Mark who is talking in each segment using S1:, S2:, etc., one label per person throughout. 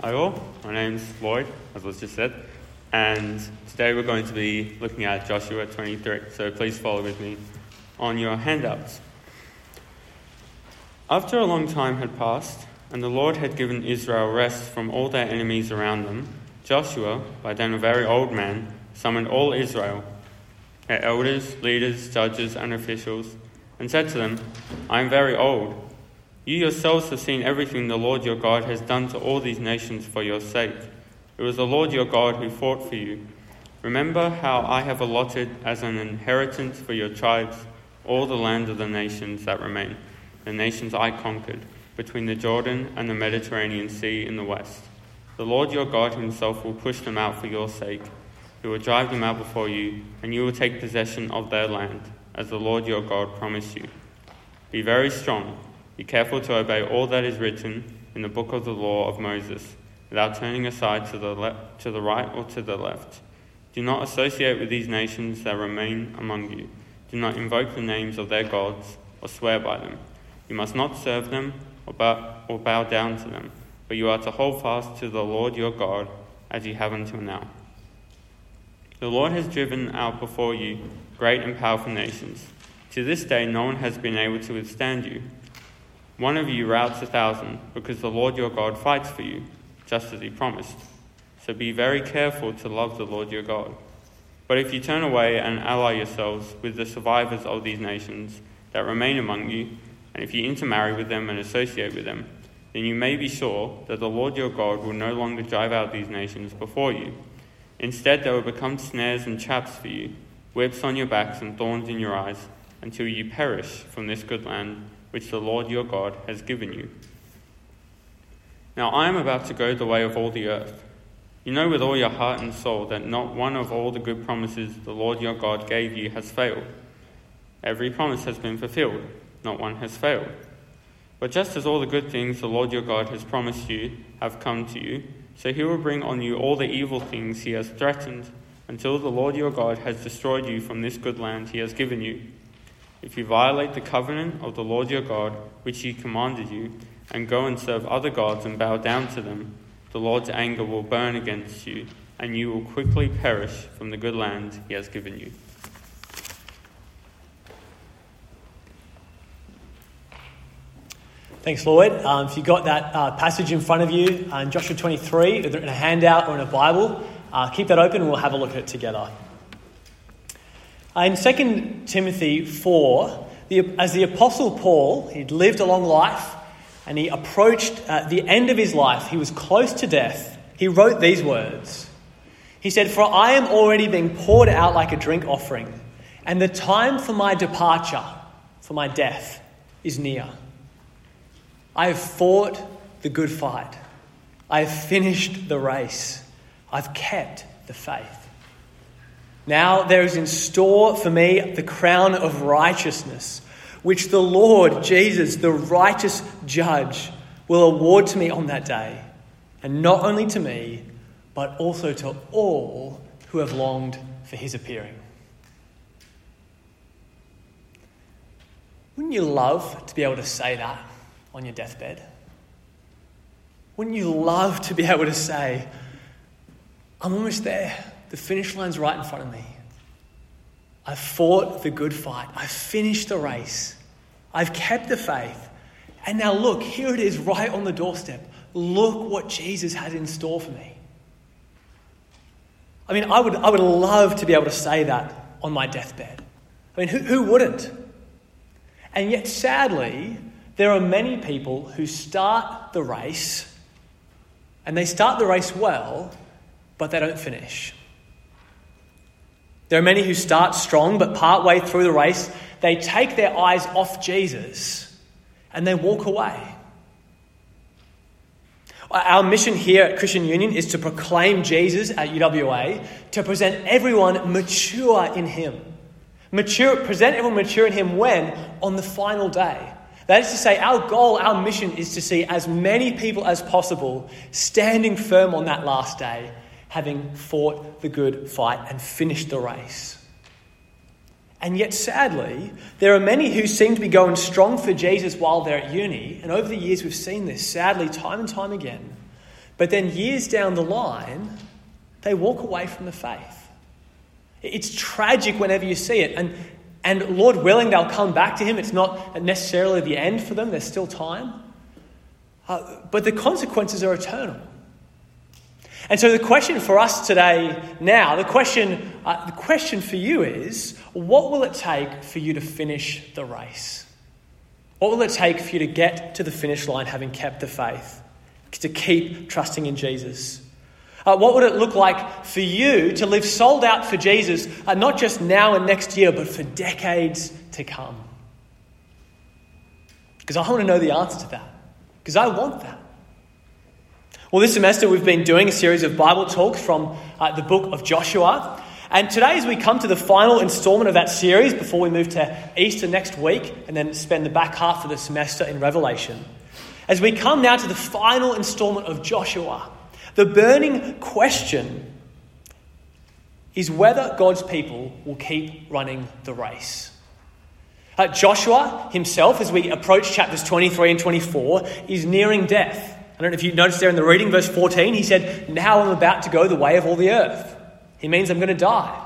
S1: Hi all, my name's Lloyd, as was just said, and today we're going to be looking at Joshua 23. So please follow with me on your handouts. After a long time had passed, and the Lord had given Israel rest from all their enemies around them, Joshua, by then a very old man, summoned all Israel, their elders, leaders, judges, and officials, and said to them, I am very old you yourselves have seen everything the Lord your God has done to all these nations for your sake. It was the Lord your God who fought for you. Remember how I have allotted as an inheritance for your tribes all the land of the nations that remain, the nations I conquered, between the Jordan and the Mediterranean Sea in the west. The Lord your God himself will push them out for your sake. He will drive them out before you, and you will take possession of their land, as the Lord your God promised you. Be very strong be careful to obey all that is written in the book of the law of Moses, without turning aside to the, le- to the right or to the left. Do not associate with these nations that remain among you. Do not invoke the names of their gods or swear by them. You must not serve them or bow, or bow down to them, but you are to hold fast to the Lord your God as you have until now. The Lord has driven out before you great and powerful nations. To this day, no one has been able to withstand you. One of you routs a thousand, because the Lord your God fights for you, just as he promised. So be very careful to love the Lord your God. But if you turn away and ally yourselves with the survivors of these nations that remain among you, and if you intermarry with them and associate with them, then you may be sure that the Lord your God will no longer drive out these nations before you. Instead, they will become snares and traps for you, whips on your backs and thorns in your eyes, until you perish from this good land which the Lord your God has given you. Now I am about to go the way of all the earth. You know with all your heart and soul that not one of all the good promises the Lord your God gave you has failed. Every promise has been fulfilled, not one has failed. But just as all the good things the Lord your God has promised you have come to you, so he will bring on you all the evil things he has threatened, until the Lord your God has destroyed you from this good land he has given you. If you violate the covenant of the Lord your God, which he commanded you, and go and serve other gods and bow down to them, the Lord's anger will burn against you, and you will quickly perish from the good land he has given you.
S2: Thanks, Lloyd. Um, if you've got that uh, passage in front of you uh, in Joshua 23, either in a handout or in a Bible, uh, keep that open and we'll have a look at it together. In 2 Timothy 4, the, as the Apostle Paul, he'd lived a long life and he approached uh, the end of his life. He was close to death. He wrote these words. He said, For I am already being poured out like a drink offering, and the time for my departure, for my death, is near. I have fought the good fight. I have finished the race. I've kept the faith. Now there is in store for me the crown of righteousness, which the Lord Jesus, the righteous judge, will award to me on that day, and not only to me, but also to all who have longed for his appearing. Wouldn't you love to be able to say that on your deathbed? Wouldn't you love to be able to say, I'm almost there? The finish line's right in front of me. I've fought the good fight. I've finished the race. I've kept the faith. And now look, here it is right on the doorstep. Look what Jesus has in store for me. I mean, I would, I would love to be able to say that on my deathbed. I mean, who, who wouldn't? And yet, sadly, there are many people who start the race and they start the race well, but they don't finish. There are many who start strong, but partway through the race, they take their eyes off Jesus and they walk away. Our mission here at Christian Union is to proclaim Jesus at UWA, to present everyone mature in Him. Mature, present everyone mature in Him when? On the final day. That is to say, our goal, our mission is to see as many people as possible standing firm on that last day having fought the good fight and finished the race. And yet, sadly, there are many who seem to be going strong for Jesus while they're at uni. And over the years, we've seen this, sadly, time and time again. But then years down the line, they walk away from the faith. It's tragic whenever you see it. And, and Lord willing, they'll come back to Him. It's not necessarily the end for them, there's still time. Uh, but the consequences are eternal. And so the question for us today, now, the question, uh, the question for you is what will it take for you to finish the race? What will it take for you to get to the finish line having kept the faith? To keep trusting in Jesus? Uh, what would it look like for you to live sold out for Jesus, uh, not just now and next year, but for decades to come? Because I want to know the answer to that. Because I want that. Well, this semester we've been doing a series of Bible talks from uh, the book of Joshua. And today, as we come to the final installment of that series before we move to Easter next week and then spend the back half of the semester in Revelation, as we come now to the final installment of Joshua, the burning question is whether God's people will keep running the race. Uh, Joshua himself, as we approach chapters 23 and 24, is nearing death. I don't know if you noticed there in the reading, verse 14, he said, Now I'm about to go the way of all the earth. He means I'm going to die.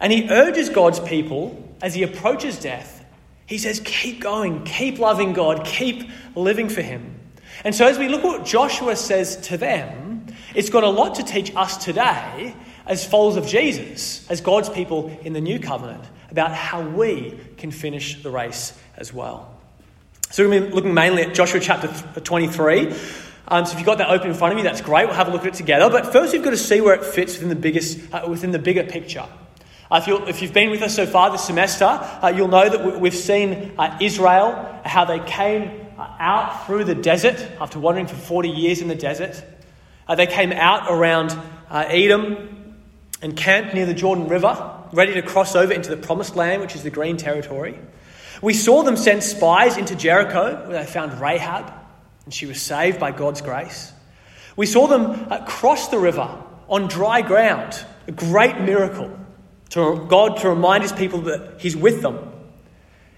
S2: And he urges God's people as he approaches death, he says, Keep going, keep loving God, keep living for him. And so as we look at what Joshua says to them, it's got a lot to teach us today as followers of Jesus, as God's people in the new covenant, about how we can finish the race as well. So we're going to be looking mainly at Joshua chapter 23. Um, so if you've got that open in front of you, that's great. We'll have a look at it together. But first, we've got to see where it fits within the biggest, uh, within the bigger picture. Uh, if, you you've been with us so far this semester, uh, you'll know that we've seen uh, Israel, how they came uh, out through the desert after wandering for 40 years in the desert. Uh, they came out around Edom and camped near the Jordan River, ready to cross over into the promised land, which is the green territory. We saw them send spies into Jericho, where they found Rahab, and she was saved by God's grace. We saw them uh, cross the river on dry ground, a great miracle to God to remind his people that he's with them.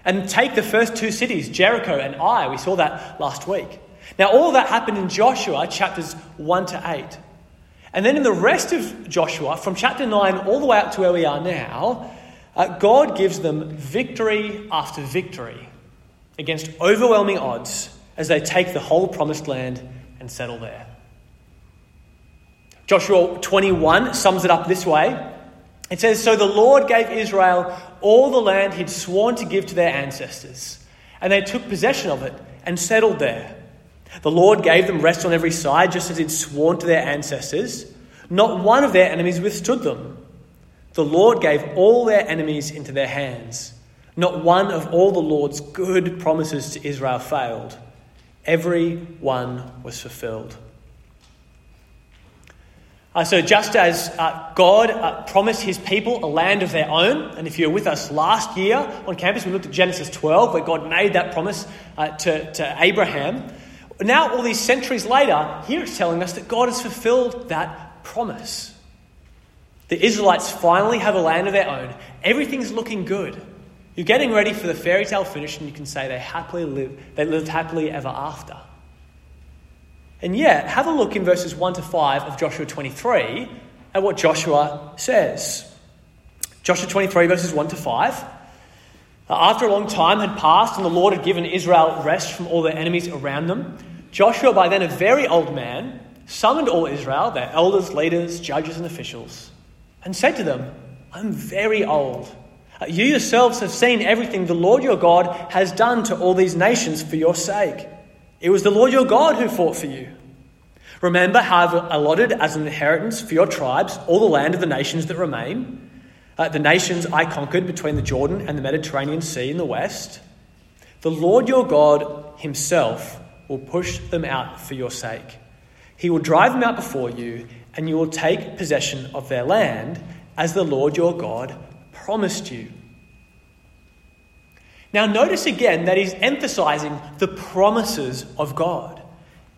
S2: And take the first two cities, Jericho and Ai. We saw that last week. Now, all that happened in Joshua chapters 1 to 8. And then in the rest of Joshua, from chapter 9 all the way up to where we are now, uh, God gives them victory after victory against overwhelming odds as they take the whole promised land and settle there. Joshua 21 sums it up this way. It says, So the Lord gave Israel all the land he'd sworn to give to their ancestors, and they took possession of it and settled there. The Lord gave them rest on every side, just as he'd sworn to their ancestors. Not one of their enemies withstood them. The Lord gave all their enemies into their hands. Not one of all the Lord's good promises to Israel failed. Every one was fulfilled. Uh, so, just as uh, God uh, promised his people a land of their own, and if you were with us last year on campus, we looked at Genesis 12, where God made that promise uh, to, to Abraham. Now, all these centuries later, here it's telling us that God has fulfilled that promise. The Israelites finally have a land of their own. Everything's looking good. You're getting ready for the fairy tale finish, and you can say they happily live, they lived happily ever after. And yet, have a look in verses 1 to 5 of Joshua 23 at what Joshua says. Joshua 23, verses 1 to 5. After a long time had passed and the Lord had given Israel rest from all their enemies around them, Joshua, by then a very old man, summoned all Israel, their elders, leaders, judges, and officials and said to them, I'm very old. Uh, you yourselves have seen everything the Lord your God has done to all these nations for your sake. It was the Lord your God who fought for you. Remember how I've allotted as an inheritance for your tribes all the land of the nations that remain, uh, the nations I conquered between the Jordan and the Mediterranean Sea in the west. The Lord your God himself will push them out for your sake. He will drive them out before you, and you will take possession of their land as the Lord your God promised you. Now, notice again that he's emphasizing the promises of God.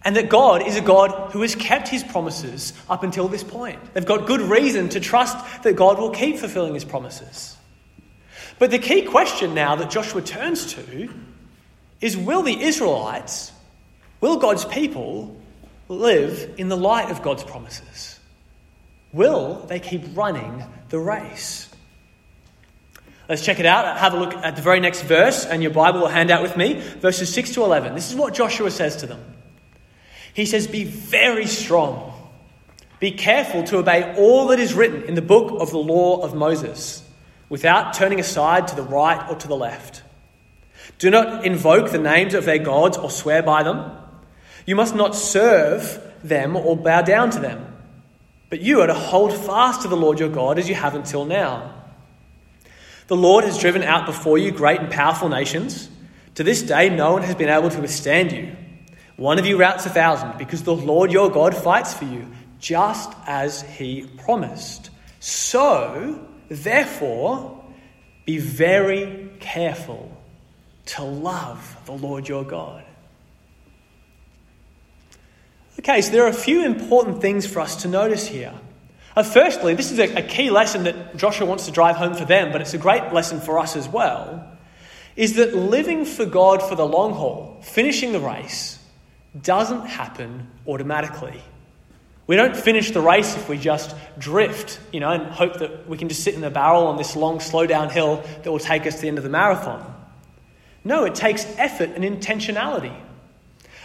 S2: And that God is a God who has kept his promises up until this point. They've got good reason to trust that God will keep fulfilling his promises. But the key question now that Joshua turns to is will the Israelites Will God's people live in the light of God's promises? Will they keep running the race? Let's check it out. Have a look at the very next verse, and your Bible will hand out with me verses 6 to 11. This is what Joshua says to them. He says, Be very strong. Be careful to obey all that is written in the book of the law of Moses, without turning aside to the right or to the left. Do not invoke the names of their gods or swear by them. You must not serve them or bow down to them. But you are to hold fast to the Lord your God as you have until now. The Lord has driven out before you great and powerful nations. To this day, no one has been able to withstand you. One of you routs a thousand, because the Lord your God fights for you, just as he promised. So, therefore, be very careful to love the Lord your God. Okay, so there are a few important things for us to notice here. Uh, firstly, this is a, a key lesson that Joshua wants to drive home for them, but it's a great lesson for us as well. Is that living for God for the long haul, finishing the race, doesn't happen automatically. We don't finish the race if we just drift, you know, and hope that we can just sit in the barrel on this long, slow downhill that will take us to the end of the marathon. No, it takes effort and intentionality.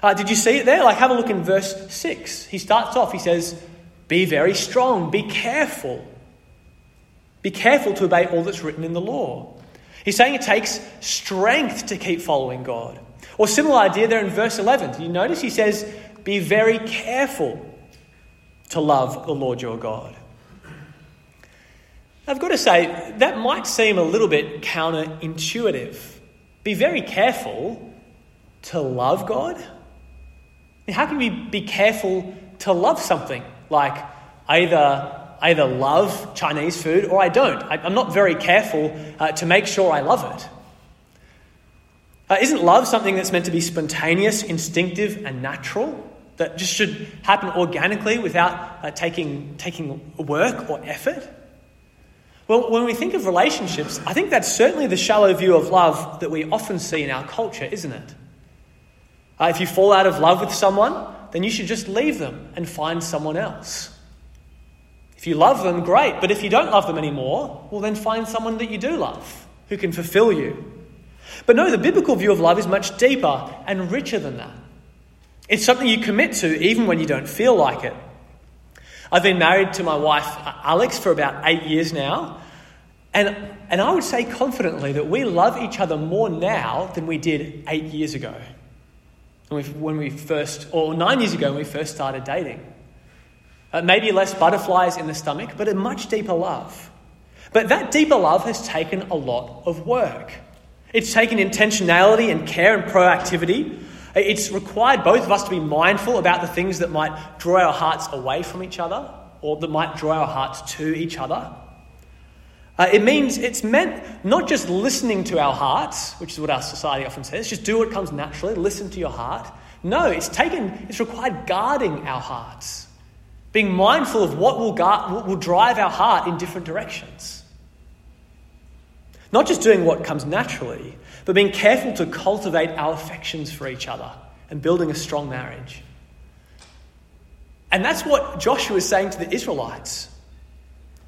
S2: Uh, did you see it there? Like, have a look in verse 6. He starts off, he says, Be very strong, be careful. Be careful to obey all that's written in the law. He's saying it takes strength to keep following God. Or similar idea there in verse 11. Do you notice? He says, Be very careful to love the Lord your God. I've got to say, that might seem a little bit counterintuitive. Be very careful to love God. How can we be careful to love something? Like either, either love Chinese food or I don't. I, am not very careful uh, to make sure I love it. Uh, isn't love something that's meant to be spontaneous, instinctive, and natural? That just should happen organically without uh, taking, taking work or effort? Well, when we think of relationships, I think that's certainly the shallow view of love that we often see in our culture, isn't it? Uh, if you fall out of love with someone, then you should just leave them and find someone else. If you love them, great, but if you don't love them anymore, well, then find someone that you do love who can fulfill you. But no, the biblical view of love is much deeper and richer than that. It's something you commit to even when you don't feel like it. I've been married to my wife, Alex, for about eight years now. And, and I would say confidently that we love each other more now than we did eight years ago. When we, when we first, or nine years ago when we first started dating. Uh, maybe less butterflies in the stomach, but a much deeper love. But that deeper love has taken a lot of work. It's taken intentionality and care and proactivity it's required both of us to be mindful about the things that might draw our hearts away from each other or that might draw our hearts to each other. Uh, it means it's meant not just listening to our hearts, which is what our society often says, just do what comes naturally, listen to your heart. No, it's taken, it's required guarding our hearts, being mindful of what will, guard, what will drive our heart in different directions. Not just doing what comes naturally, but being careful to cultivate our affections for each other and building a strong marriage. And that's what Joshua is saying to the Israelites.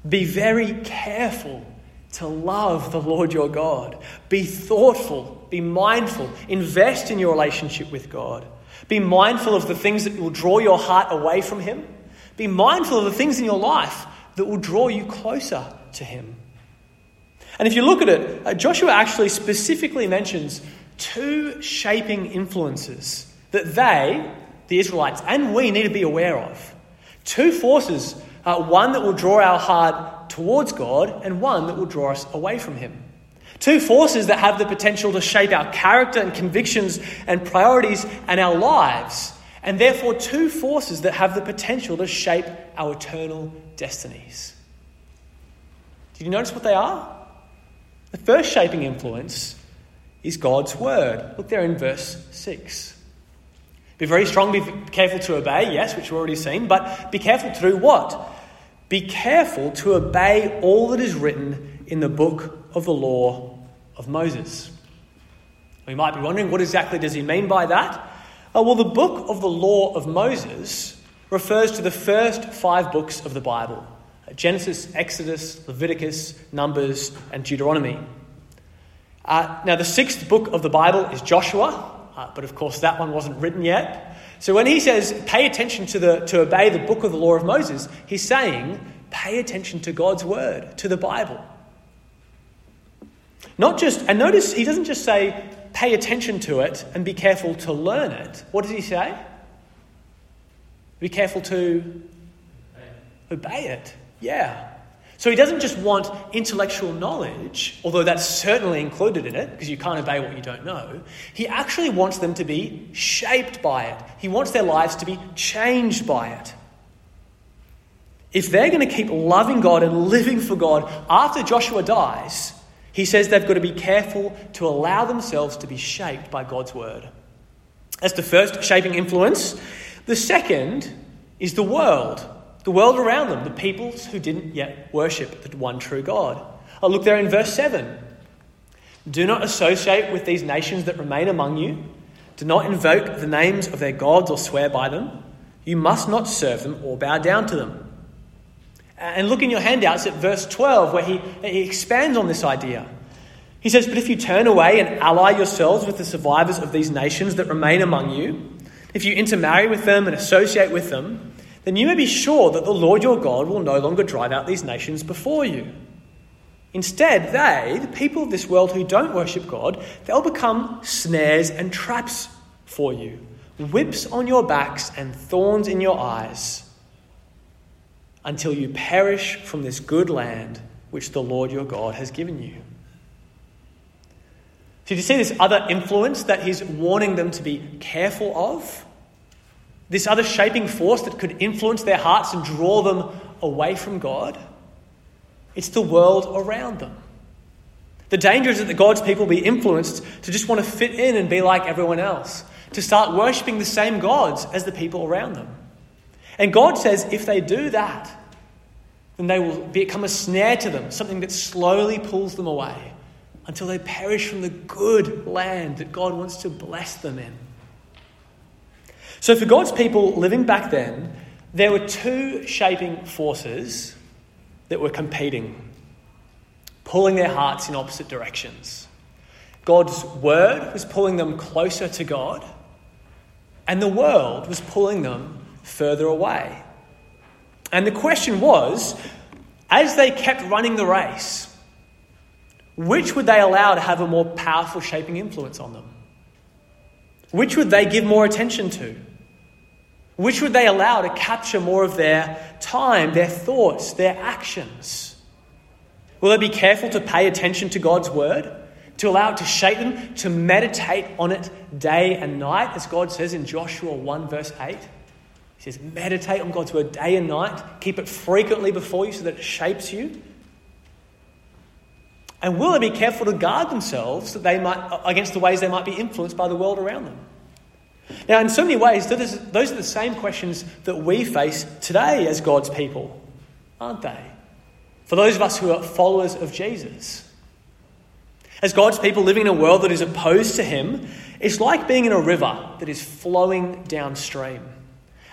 S2: Be very careful to love the Lord your God. Be thoughtful, be mindful, invest in your relationship with God. Be mindful of the things that will draw your heart away from Him. Be mindful of the things in your life that will draw you closer to Him. And if you look at it, uh, Joshua actually specifically mentions two shaping influences that they, the Israelites, and we need to be aware of. Two forces, uh, one that will draw our heart towards God and one that will draw us away from Him. Two forces that have the potential to shape our character and convictions and priorities and our lives, and therefore two forces that have the potential to shape our eternal destinies. Did you notice what they are? The first shaping influence is God's word. Look there in verse 6. Be very strong, be careful to obey, yes, which we've already seen, but be careful to do what? Be careful to obey all that is written in the book of the law of Moses. We might be wondering, what exactly does he mean by that? Oh, well, the book of the law of Moses refers to the first five books of the Bible Genesis, Exodus, Leviticus, Numbers, and Deuteronomy. Uh, now, the sixth book of the Bible is Joshua, uh, but of course, that one wasn't written yet. So when he says, pay attention to, the, to obey the book of the law of Moses, he's saying, pay attention to God's word, to the Bible. Not just, and notice he doesn't just say, pay attention to it and be careful to learn it. What does he say? Be careful to obey it. Yeah. So he doesn't just want intellectual knowledge, although that's certainly included in it, because you can't obey what you don't know. He actually wants them to be shaped by it. He wants their lives to be changed by it. If they're going to keep loving God and living for God after Joshua dies, he says they've got to be careful to allow themselves to be shaped by God's word. That's the first shaping influence. The second is the world the world around them, the peoples who didn't yet worship the one true God. Look there in verse 7. Do not associate with these nations that remain among you. Do not invoke the names of their gods or swear by them. You must not serve them or bow down to them. And look in your handouts at verse 12, where he, he expands on this idea. He says, But if you turn away and ally yourselves with the survivors of these nations that remain among you, if you intermarry with them and associate with them, then you may be sure that the Lord your God will no longer drive out these nations before you. Instead, they, the people of this world who don't worship God, they'll become snares and traps for you, whips on your backs and thorns in your eyes, until you perish from this good land which the Lord your God has given you. So, you see this other influence that he's warning them to be careful of? This other shaping force that could influence their hearts and draw them away from God? It's the world around them. The danger is that God's people be influenced to just want to fit in and be like everyone else, to start worshipping the same gods as the people around them. And God says if they do that, then they will become a snare to them, something that slowly pulls them away until they perish from the good land that God wants to bless them in. So, for God's people living back then, there were two shaping forces that were competing, pulling their hearts in opposite directions. God's word was pulling them closer to God, and the world was pulling them further away. And the question was as they kept running the race, which would they allow to have a more powerful shaping influence on them? Which would they give more attention to? Which would they allow to capture more of their time, their thoughts, their actions? Will they be careful to pay attention to God's word, to allow it to shape them, to meditate on it day and night, as God says in Joshua 1, verse 8? He says, Meditate on God's word day and night, keep it frequently before you so that it shapes you. And will they be careful to guard themselves that they might, against the ways they might be influenced by the world around them? Now, in so many ways, those are the same questions that we face today as God's people, aren't they? For those of us who are followers of Jesus. As God's people living in a world that is opposed to Him, it's like being in a river that is flowing downstream.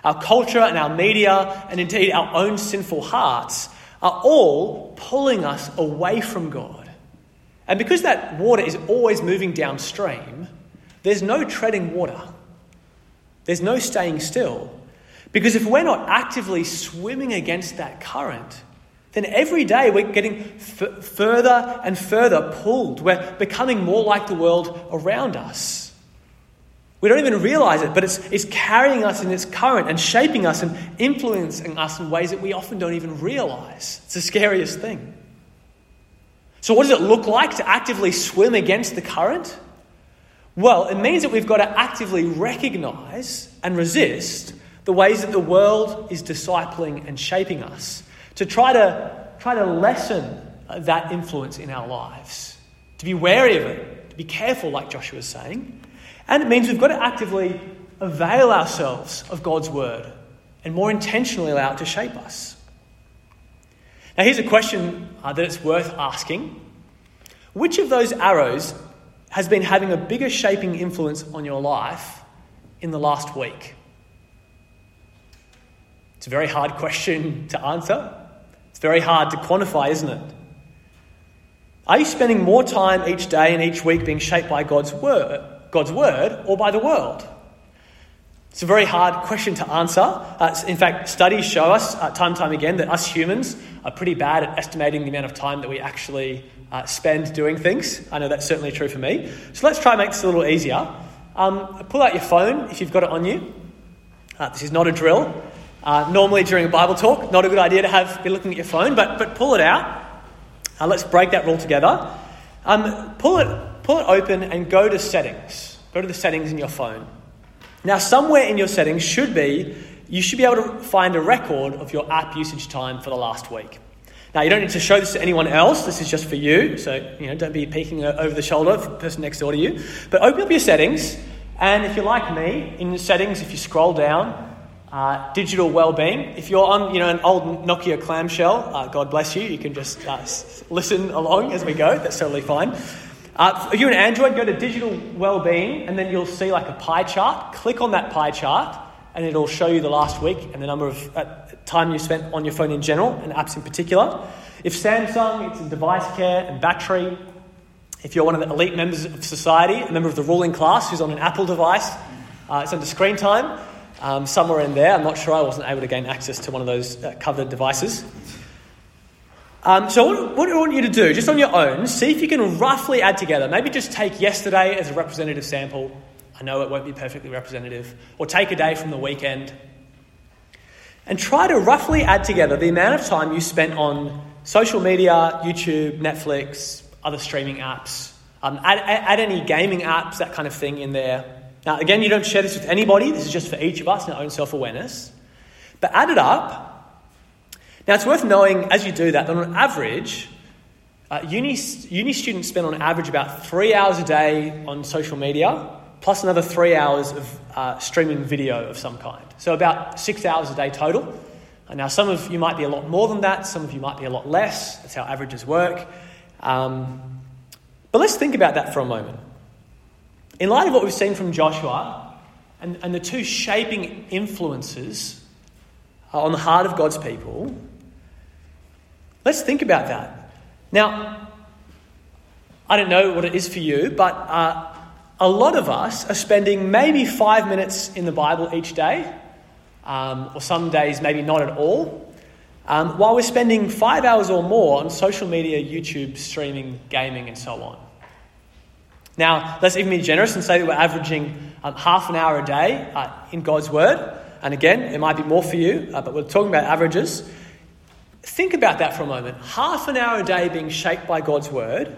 S2: Our culture and our media, and indeed our own sinful hearts, are all pulling us away from God. And because that water is always moving downstream, there's no treading water. There's no staying still. Because if we're not actively swimming against that current, then every day we're getting f- further and further pulled. We're becoming more like the world around us. We don't even realize it, but it's, it's carrying us in its current and shaping us and influencing us in ways that we often don't even realize. It's the scariest thing. So, what does it look like to actively swim against the current? Well, it means that we've got to actively recognize and resist the ways that the world is discipling and shaping us to try to, try to lessen that influence in our lives, to be wary of it, to be careful, like Joshua was saying. And it means we've got to actively avail ourselves of God's word and more intentionally allow it to shape us. Now, here's a question uh, that it's worth asking Which of those arrows has been having a bigger shaping influence on your life in the last week? It's a very hard question to answer. It's very hard to quantify, isn't it? Are you spending more time each day and each week being shaped by God's word, God's word or by the world? It's a very hard question to answer. Uh, in fact, studies show us uh, time and time again that us humans are pretty bad at estimating the amount of time that we actually uh, spend doing things. I know that's certainly true for me. So let's try and make this a little easier. Um, pull out your phone if you've got it on you. Uh, this is not a drill. Uh, normally during a Bible talk, not a good idea to have be looking at your phone, but, but pull it out. Uh, let's break that rule together. Um, pull, it, pull it open and go to settings. Go to the settings in your phone. Now, somewhere in your settings should be, you should be able to find a record of your app usage time for the last week. Now, you don't need to show this to anyone else. This is just for you. So, you know, don't be peeking over the shoulder of the person next door to you. But open up your settings. And if you're like me, in the settings, if you scroll down, uh, digital well-being. If you're on, you know, an old Nokia clamshell, uh, God bless you. You can just uh, listen along as we go. That's totally fine. Uh, if you're an Android, go to digital well-being, and then you'll see like a pie chart. Click on that pie chart, and it'll show you the last week and the number of uh, time you spent on your phone in general and apps in particular. If Samsung, it's in device care and battery. If you're one of the elite members of society, a member of the ruling class who's on an Apple device, uh, it's under screen time. Um, somewhere in there, I'm not sure, I wasn't able to gain access to one of those uh, covered devices. Um, so, what, what I want you to do, just on your own, see if you can roughly add together. Maybe just take yesterday as a representative sample. I know it won't be perfectly representative. Or take a day from the weekend. And try to roughly add together the amount of time you spent on social media, YouTube, Netflix, other streaming apps. Um, add, add any gaming apps, that kind of thing in there. Now, again, you don't share this with anybody. This is just for each of us in our own self awareness. But add it up now, it's worth knowing as you do that, that on average, uh, uni, uni students spend on average about three hours a day on social media, plus another three hours of uh, streaming video of some kind. So, about six hours a day total. And now, some of you might be a lot more than that, some of you might be a lot less. That's how averages work. Um, but let's think about that for a moment. In light of what we've seen from Joshua and, and the two shaping influences on the heart of God's people, Let's think about that. Now, I don't know what it is for you, but uh, a lot of us are spending maybe five minutes in the Bible each day, um, or some days maybe not at all, um, while we're spending five hours or more on social media, YouTube, streaming, gaming, and so on. Now, let's even be generous and say that we're averaging um, half an hour a day uh, in God's Word. And again, it might be more for you, uh, but we're talking about averages. Think about that for a moment. Half an hour a day being shaped by God's word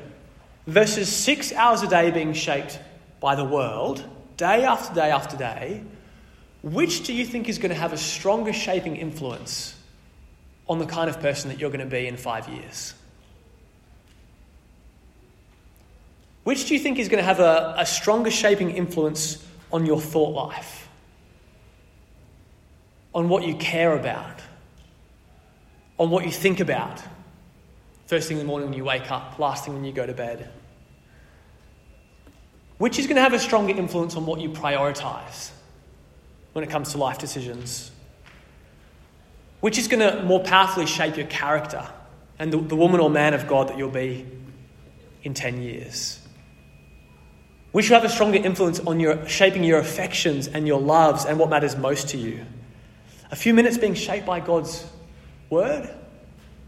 S2: versus six hours a day being shaped by the world, day after day after day. Which do you think is going to have a stronger shaping influence on the kind of person that you're going to be in five years? Which do you think is going to have a, a stronger shaping influence on your thought life? On what you care about? on what you think about. First thing in the morning when you wake up, last thing when you go to bed. Which is going to have a stronger influence on what you prioritize when it comes to life decisions? Which is going to more powerfully shape your character and the, the woman or man of God that you'll be in 10 years? Which will have a stronger influence on your shaping your affections and your loves and what matters most to you? A few minutes being shaped by God's word?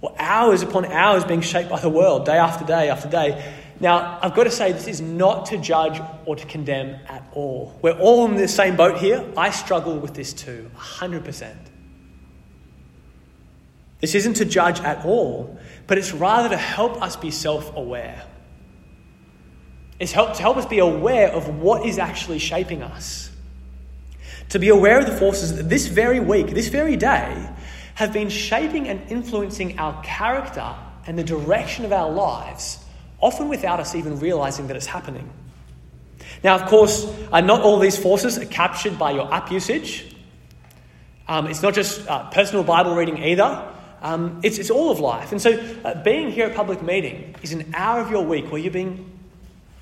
S2: Or hours upon hours being shaped by the world, day after day after day. Now, I've got to say, this is not to judge or to condemn at all. We're all in the same boat here. I struggle with this too, 100%. This isn't to judge at all, but it's rather to help us be self aware. It's help, to help us be aware of what is actually shaping us. To be aware of the forces that this very week, this very day, have been shaping and influencing our character and the direction of our lives, often without us even realizing that it's happening. Now, of course, uh, not all these forces are captured by your app usage. Um, it's not just uh, personal Bible reading either. Um, it's, it's all of life. And so, uh, being here at public meeting is an hour of your week where you're being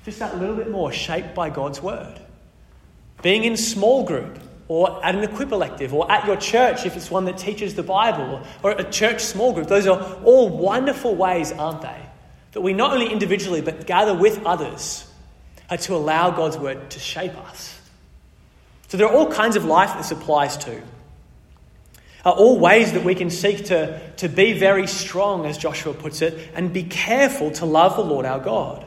S2: just that little bit more shaped by God's word. being in small group, or at an equip elective, or at your church if it's one that teaches the Bible, or a church small group. Those are all wonderful ways, aren't they? That we not only individually but gather with others are to allow God's word to shape us. So there are all kinds of life this applies to. Are all ways that we can seek to, to be very strong, as Joshua puts it, and be careful to love the Lord our God.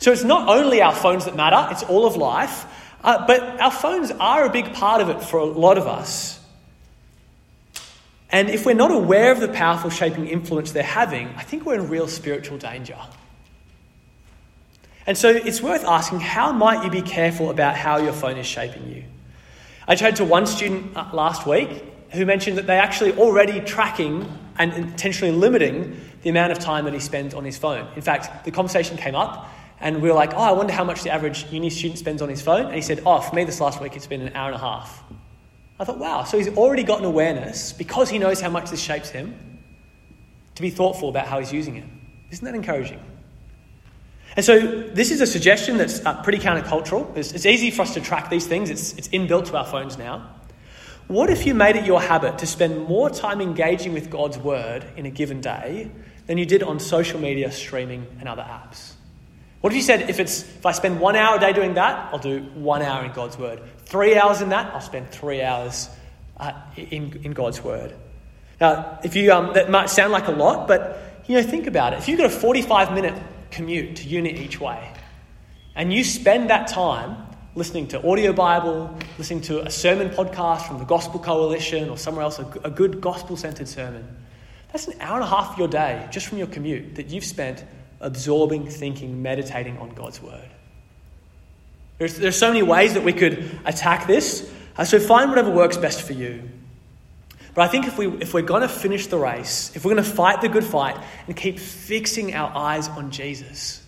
S2: So it's not only our phones that matter, it's all of life. Uh, but our phones are a big part of it for a lot of us. And if we're not aware of the powerful shaping influence they're having, I think we're in real spiritual danger. And so it's worth asking how might you be careful about how your phone is shaping you? I chatted to one student uh, last week who mentioned that they're actually already tracking and intentionally limiting the amount of time that he spends on his phone. In fact, the conversation came up and we were like, oh, I wonder how much the average uni student spends on his phone. And he said, oh, for me this last week it's been an hour and a half. I thought, wow, so he's already got an awareness because he knows how much this shapes him to be thoughtful about how he's using it. Isn't that encouraging? And so, this is a suggestion that's uh, pretty countercultural. It's, it's easy for us to track these things, it's, it's inbuilt to our phones now. What if you made it your habit to spend more time engaging with God's word in a given day than you did on social media, streaming, and other apps? What if you said, if, it's, if I spend one hour a day doing that, I'll do one hour in God's Word. Three hours in that, I'll spend three hours uh, in, in God's Word. Now, if you, um, that might sound like a lot, but you know, think about it. If you've got a 45 minute commute to uni each way, and you spend that time listening to audio Bible, listening to a sermon podcast from the Gospel Coalition or somewhere else, a good gospel centered sermon, that's an hour and a half of your day just from your commute that you've spent absorbing, thinking, meditating on God's word. There's, there's so many ways that we could attack this, uh, so find whatever works best for you. But I think if, we, if we're going to finish the race, if we're going to fight the good fight and keep fixing our eyes on Jesus,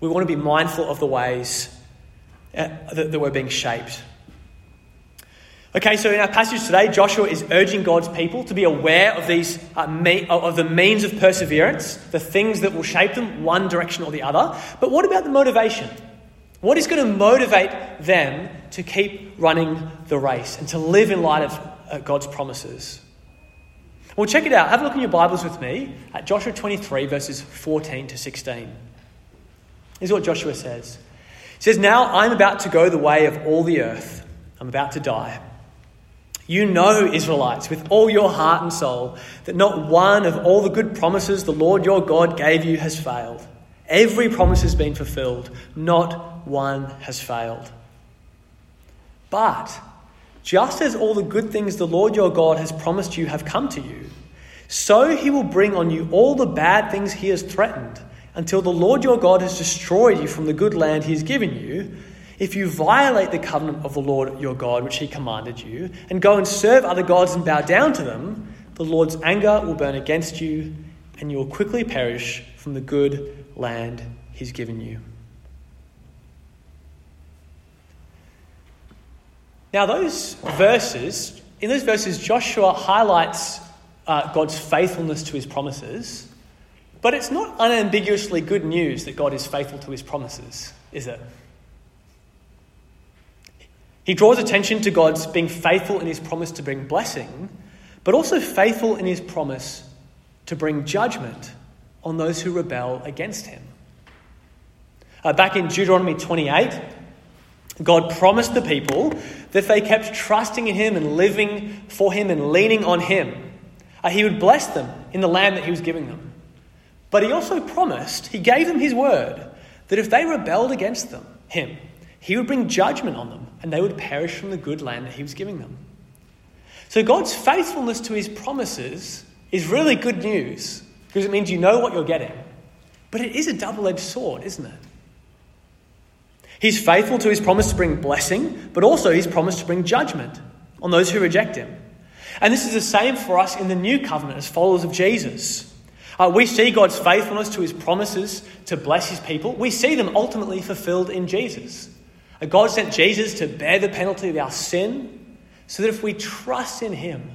S2: we want to be mindful of the ways uh, that, that we're being shaped. Okay, so in our passage today, Joshua is urging God's people to be aware of these uh, me- of the means of perseverance, the things that will shape them one direction or the other. But what about the motivation? What is going to motivate them to keep running the race and to live in light of uh, God's promises? Well, check it out. Have a look in your Bibles with me at Joshua 23, verses 14 to 16. This is what Joshua says. He says, Now I'm about to go the way of all the earth. I'm about to die. You know, Israelites, with all your heart and soul, that not one of all the good promises the Lord your God gave you has failed. Every promise has been fulfilled, not one has failed. But just as all the good things the Lord your God has promised you have come to you, so he will bring on you all the bad things he has threatened, until the Lord your God has destroyed you from the good land he has given you if you violate the covenant of the Lord your God, which he commanded you, and go and serve other gods and bow down to them, the Lord's anger will burn against you, and you will quickly perish from the good land he's given you. Now, those verses, in those verses, Joshua highlights uh, God's faithfulness to his promises, but it's not unambiguously good news that God is faithful to his promises, is it? He draws attention to God's being faithful in his promise to bring blessing, but also faithful in his promise to bring judgment on those who rebel against him. Uh, back in Deuteronomy 28, God promised the people that if they kept trusting in him and living for him and leaning on him, uh, he would bless them in the land that he was giving them. But he also promised, he gave them his word, that if they rebelled against them, him, he would bring judgment on them, and they would perish from the good land that he was giving them. So God's faithfulness to his promises is really good news because it means you know what you're getting. But it is a double edged sword, isn't it? He's faithful to his promise to bring blessing, but also his promise to bring judgment on those who reject him. And this is the same for us in the new covenant as followers of Jesus. Uh, we see God's faithfulness to his promises to bless his people. We see them ultimately fulfilled in Jesus. God sent Jesus to bear the penalty of our sin so that if we trust in him,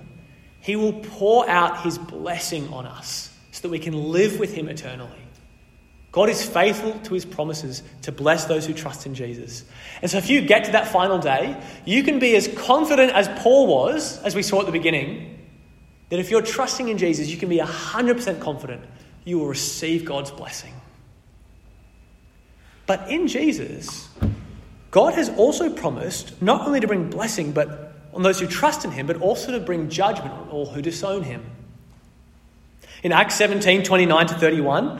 S2: he will pour out his blessing on us so that we can live with him eternally. God is faithful to his promises to bless those who trust in Jesus. And so, if you get to that final day, you can be as confident as Paul was, as we saw at the beginning, that if you're trusting in Jesus, you can be 100% confident you will receive God's blessing. But in Jesus, God has also promised not only to bring blessing but on those who trust in him, but also to bring judgment on all who disown him. In Acts 17 29 to 31,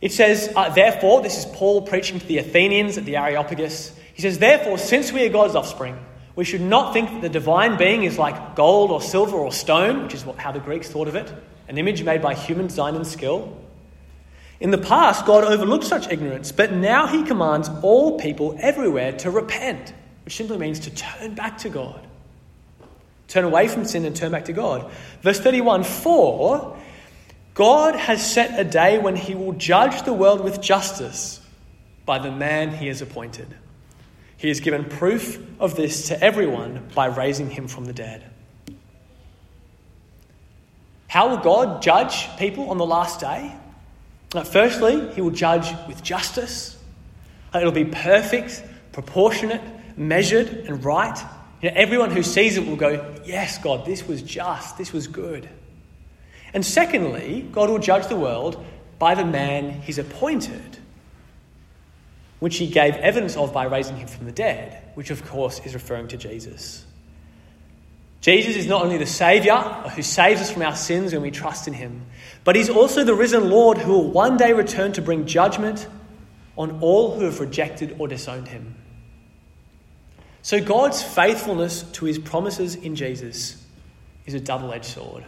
S2: it says, uh, Therefore, this is Paul preaching to the Athenians at the Areopagus. He says, Therefore, since we are God's offspring, we should not think that the divine being is like gold or silver or stone, which is what, how the Greeks thought of it, an image made by human design and skill. In the past, God overlooked such ignorance, but now he commands all people everywhere to repent, which simply means to turn back to God. Turn away from sin and turn back to God. Verse 31 For God has set a day when he will judge the world with justice by the man he has appointed. He has given proof of this to everyone by raising him from the dead. How will God judge people on the last day? Uh, firstly, he will judge with justice. Uh, it'll be perfect, proportionate, measured, and right. You know, everyone who sees it will go, Yes, God, this was just, this was good. And secondly, God will judge the world by the man he's appointed, which he gave evidence of by raising him from the dead, which of course is referring to Jesus. Jesus is not only the Saviour who saves us from our sins when we trust in Him, but He's also the risen Lord who will one day return to bring judgment on all who have rejected or disowned Him. So God's faithfulness to His promises in Jesus is a double edged sword.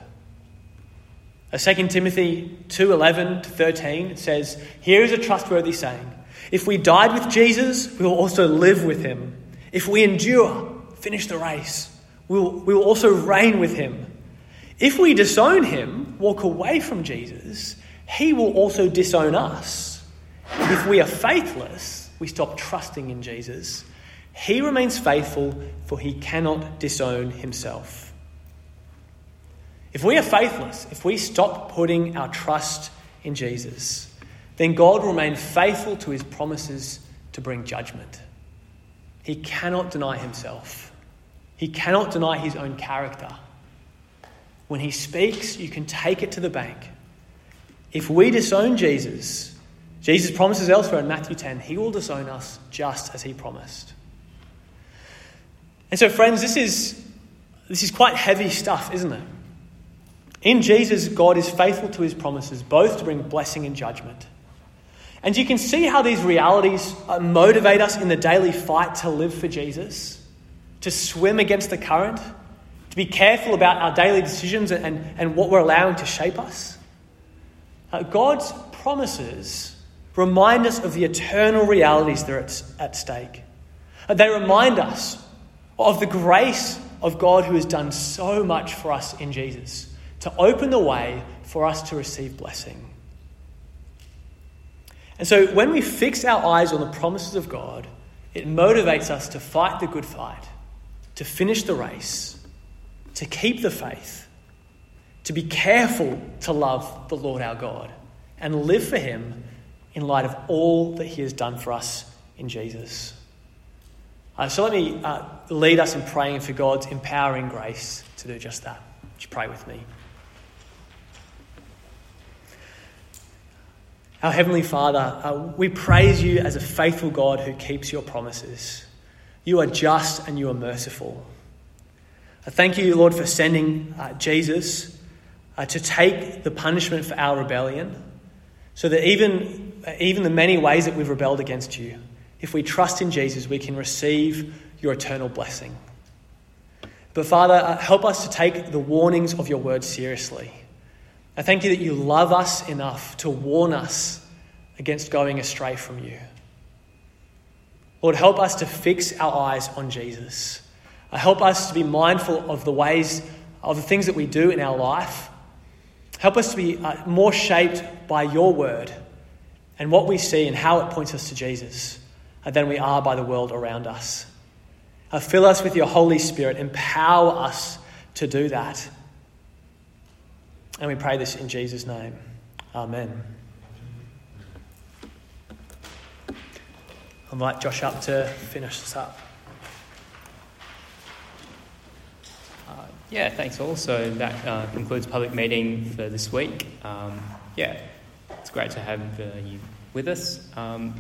S2: 2 Timothy 2:11 to 13 it says, "Here is a trustworthy saying: If we died with Jesus, we will also live with him. If we endure, finish the race." we will, we will also reign with him. If we disown him, walk away from Jesus, he will also disown us. If we are faithless, we stop trusting in Jesus. He remains faithful, for he cannot disown himself. If we are faithless, if we stop putting our trust in Jesus, then God will remain faithful to his promises to bring judgment. He cannot deny himself. He cannot deny his own character. When he speaks, you can take it to the bank. If we disown Jesus, Jesus promises elsewhere in Matthew 10, he will disown us just as he promised. And so, friends, this is, this is quite heavy stuff, isn't it? In Jesus, God is faithful to his promises, both to bring blessing and judgment. And you can see how these realities uh, motivate us in the daily fight to live for Jesus to swim against the current, to be careful about our daily decisions and, and what we're allowing to shape us. Uh, God's promises remind us of the eternal realities that are at, at stake. Uh, they remind us of the grace of God who has done so much for us in Jesus to open the way for us to receive blessing. And so when we fix our eyes on the promises of God, it motivates us to fight the good fight to finish the race, to keep the faith, to be careful to love the Lord our God, and live for Him in light of all that He has done for us in Jesus. Uh, so let me uh, lead us in praying for God's empowering grace to do just that. Would you pray with me? Our Heavenly Father, uh, we praise you as a faithful God who keeps your promises. You are just and you are merciful. I thank you, Lord, for sending uh, Jesus uh, to take the punishment for our rebellion, so that even, uh, even the many ways that we've rebelled against you, if we trust in Jesus, we can receive your eternal blessing. But Father, uh, help us to take the warnings of your word seriously. I thank you that you love us enough to warn us against going astray from you. Lord, help us to fix our eyes on Jesus. Uh, help us to be mindful of the ways, of the things that we do in our life. Help us to be uh, more shaped by your word and what we see and how it points us to Jesus uh, than we are by the world around us. fill us with your Holy Spirit. Empower us to do that. And we pray this in Jesus' name. Amen. I'll invite Josh up to finish this up.
S3: Uh, yeah, thanks all. So that uh, concludes public meeting for this week. Um, yeah, it's great to have uh, you with us. Um,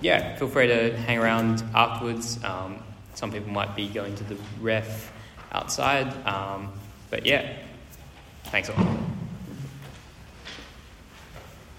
S3: yeah, feel free to hang around afterwards. Um, some people might be going to the ref outside. Um, but yeah, Thanks a lot.